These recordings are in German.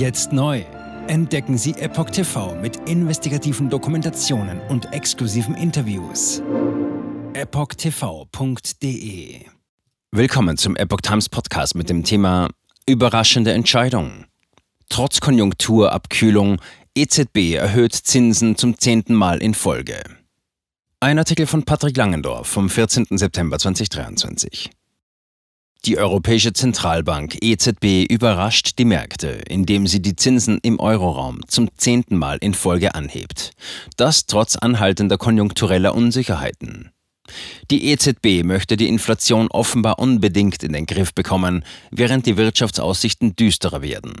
Jetzt neu. Entdecken Sie Epoch TV mit investigativen Dokumentationen und exklusiven Interviews. EpochTV.de Willkommen zum Epoch Times Podcast mit dem Thema Überraschende Entscheidung. Trotz Konjunkturabkühlung, EZB erhöht Zinsen zum zehnten Mal in Folge. Ein Artikel von Patrick Langendorf vom 14. September 2023. Die Europäische Zentralbank EZB überrascht die Märkte, indem sie die Zinsen im Euroraum zum zehnten Mal in Folge anhebt. Das trotz anhaltender konjunktureller Unsicherheiten. Die EZB möchte die Inflation offenbar unbedingt in den Griff bekommen, während die Wirtschaftsaussichten düsterer werden.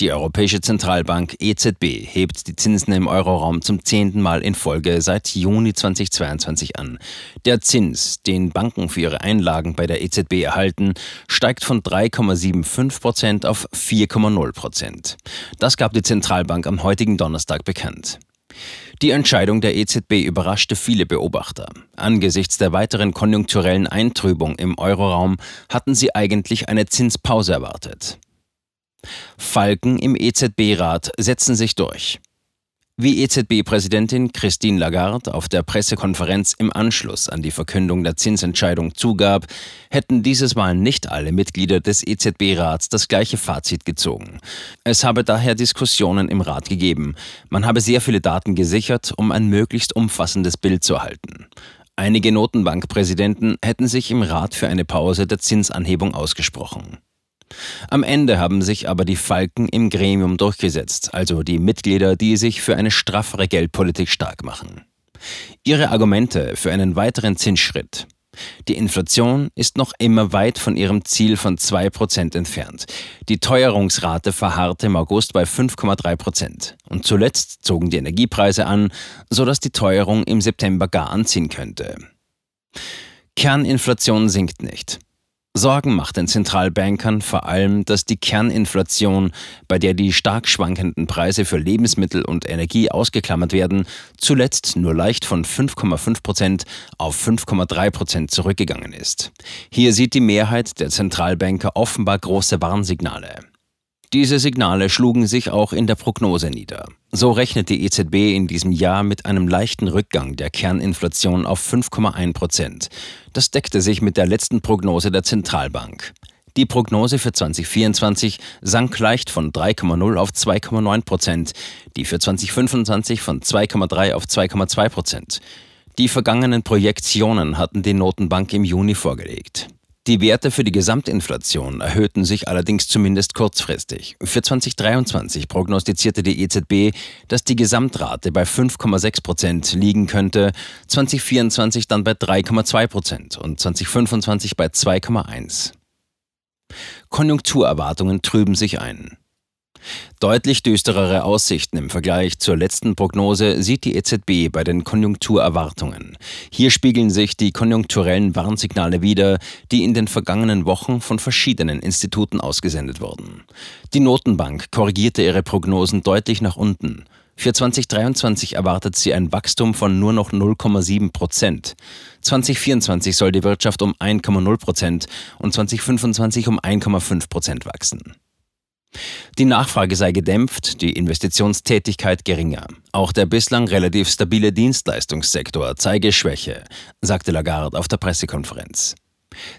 Die Europäische Zentralbank EZB hebt die Zinsen im Euroraum zum zehnten Mal in Folge seit Juni 2022 an. Der Zins, den Banken für ihre Einlagen bei der EZB erhalten, steigt von 3,75 Prozent auf 4,0 Prozent. Das gab die Zentralbank am heutigen Donnerstag bekannt. Die Entscheidung der EZB überraschte viele Beobachter. Angesichts der weiteren konjunkturellen Eintrübung im Euroraum hatten sie eigentlich eine Zinspause erwartet. Falken im EZB-Rat setzen sich durch. Wie EZB-Präsidentin Christine Lagarde auf der Pressekonferenz im Anschluss an die Verkündung der Zinsentscheidung zugab, hätten dieses Mal nicht alle Mitglieder des EZB-Rats das gleiche Fazit gezogen. Es habe daher Diskussionen im Rat gegeben. Man habe sehr viele Daten gesichert, um ein möglichst umfassendes Bild zu erhalten. Einige Notenbankpräsidenten hätten sich im Rat für eine Pause der Zinsanhebung ausgesprochen. Am Ende haben sich aber die Falken im Gremium durchgesetzt, also die Mitglieder, die sich für eine straffere Geldpolitik stark machen. Ihre Argumente für einen weiteren Zinsschritt. Die Inflation ist noch immer weit von ihrem Ziel von 2% entfernt. Die Teuerungsrate verharrte im August bei 5,3%. Und zuletzt zogen die Energiepreise an, sodass die Teuerung im September gar anziehen könnte. Kerninflation sinkt nicht. Sorgen macht den Zentralbankern vor allem, dass die Kerninflation, bei der die stark schwankenden Preise für Lebensmittel und Energie ausgeklammert werden, zuletzt nur leicht von 5,5 Prozent auf 5,3 Prozent zurückgegangen ist. Hier sieht die Mehrheit der Zentralbanker offenbar große Warnsignale. Diese Signale schlugen sich auch in der Prognose nieder. So rechnet die EZB in diesem Jahr mit einem leichten Rückgang der Kerninflation auf 5,1 Prozent. Das deckte sich mit der letzten Prognose der Zentralbank. Die Prognose für 2024 sank leicht von 3,0 auf 2,9 Prozent, die für 2025 von 2,3 auf 2,2 Prozent. Die vergangenen Projektionen hatten die Notenbank im Juni vorgelegt. Die Werte für die Gesamtinflation erhöhten sich allerdings zumindest kurzfristig. Für 2023 prognostizierte die EZB, dass die Gesamtrate bei 5,6 Prozent liegen könnte, 2024 dann bei 3,2 Prozent und 2025 bei 2,1. Konjunkturerwartungen trüben sich ein. Deutlich düsterere Aussichten im Vergleich zur letzten Prognose sieht die EZB bei den Konjunkturerwartungen. Hier spiegeln sich die konjunkturellen Warnsignale wider, die in den vergangenen Wochen von verschiedenen Instituten ausgesendet wurden. Die Notenbank korrigierte ihre Prognosen deutlich nach unten. Für 2023 erwartet sie ein Wachstum von nur noch 0,7 Prozent. 2024 soll die Wirtschaft um 1,0 Prozent und 2025 um 1,5 Prozent wachsen. Die Nachfrage sei gedämpft, die Investitionstätigkeit geringer. Auch der bislang relativ stabile Dienstleistungssektor zeige Schwäche, sagte Lagarde auf der Pressekonferenz.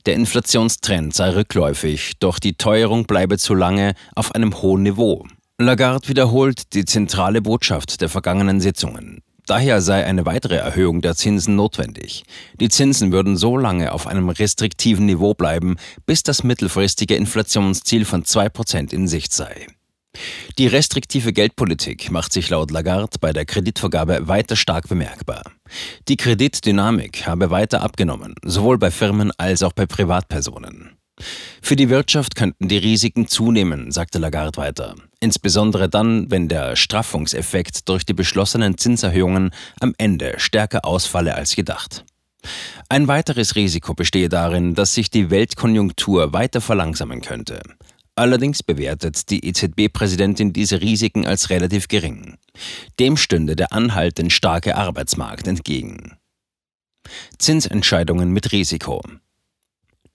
Der Inflationstrend sei rückläufig, doch die Teuerung bleibe zu lange auf einem hohen Niveau. Lagarde wiederholt die zentrale Botschaft der vergangenen Sitzungen. Daher sei eine weitere Erhöhung der Zinsen notwendig. Die Zinsen würden so lange auf einem restriktiven Niveau bleiben, bis das mittelfristige Inflationsziel von 2% in Sicht sei. Die restriktive Geldpolitik macht sich laut Lagarde bei der Kreditvergabe weiter stark bemerkbar. Die Kreditdynamik habe weiter abgenommen, sowohl bei Firmen als auch bei Privatpersonen. Für die Wirtschaft könnten die Risiken zunehmen, sagte Lagarde weiter. Insbesondere dann, wenn der Straffungseffekt durch die beschlossenen Zinserhöhungen am Ende stärker ausfalle als gedacht. Ein weiteres Risiko bestehe darin, dass sich die Weltkonjunktur weiter verlangsamen könnte. Allerdings bewertet die EZB-Präsidentin diese Risiken als relativ gering. Dem stünde der anhaltend starke Arbeitsmarkt entgegen. Zinsentscheidungen mit Risiko.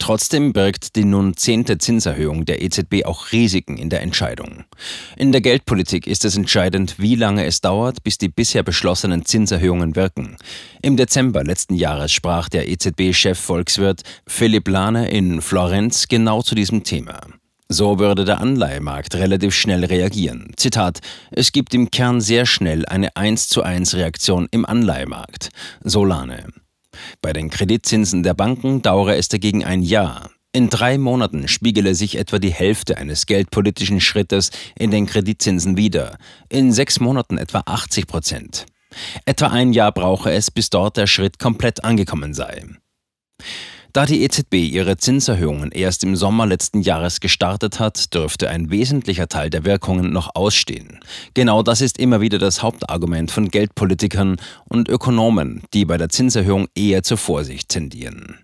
Trotzdem birgt die nun zehnte Zinserhöhung der EZB auch Risiken in der Entscheidung. In der Geldpolitik ist es entscheidend, wie lange es dauert, bis die bisher beschlossenen Zinserhöhungen wirken. Im Dezember letzten Jahres sprach der EZB-Chef Volkswirt Philipp Lahne in Florenz genau zu diesem Thema. So würde der Anleihemarkt relativ schnell reagieren. Zitat: Es gibt im Kern sehr schnell eine 1 zu 1 Reaktion im Anleihemarkt. Solane. Bei den Kreditzinsen der Banken dauere es dagegen ein Jahr. In drei Monaten spiegele sich etwa die Hälfte eines geldpolitischen Schrittes in den Kreditzinsen wider, in sechs Monaten etwa 80 Prozent. Etwa ein Jahr brauche es, bis dort der Schritt komplett angekommen sei. Da die EZB ihre Zinserhöhungen erst im Sommer letzten Jahres gestartet hat, dürfte ein wesentlicher Teil der Wirkungen noch ausstehen. Genau das ist immer wieder das Hauptargument von Geldpolitikern und Ökonomen, die bei der Zinserhöhung eher zur Vorsicht tendieren.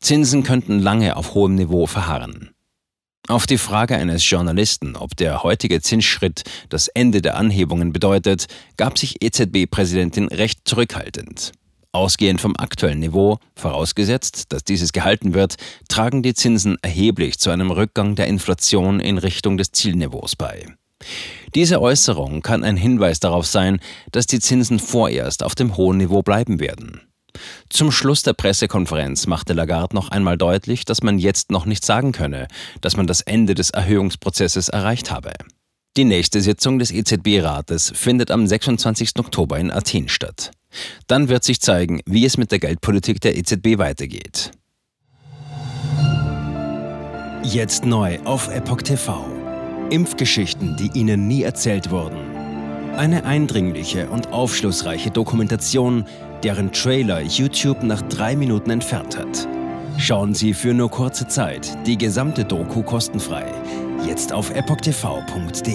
Zinsen könnten lange auf hohem Niveau verharren. Auf die Frage eines Journalisten, ob der heutige Zinsschritt das Ende der Anhebungen bedeutet, gab sich EZB-Präsidentin recht zurückhaltend. Ausgehend vom aktuellen Niveau, vorausgesetzt, dass dieses gehalten wird, tragen die Zinsen erheblich zu einem Rückgang der Inflation in Richtung des Zielniveaus bei. Diese Äußerung kann ein Hinweis darauf sein, dass die Zinsen vorerst auf dem hohen Niveau bleiben werden. Zum Schluss der Pressekonferenz machte Lagarde noch einmal deutlich, dass man jetzt noch nicht sagen könne, dass man das Ende des Erhöhungsprozesses erreicht habe. Die nächste Sitzung des EZB-Rates findet am 26. Oktober in Athen statt. Dann wird sich zeigen, wie es mit der Geldpolitik der EZB weitergeht. Jetzt neu auf Epoch TV. Impfgeschichten, die Ihnen nie erzählt wurden. Eine eindringliche und aufschlussreiche Dokumentation, deren Trailer YouTube nach drei Minuten entfernt hat. Schauen Sie für nur kurze Zeit die gesamte Doku kostenfrei. Jetzt auf epochtv.de.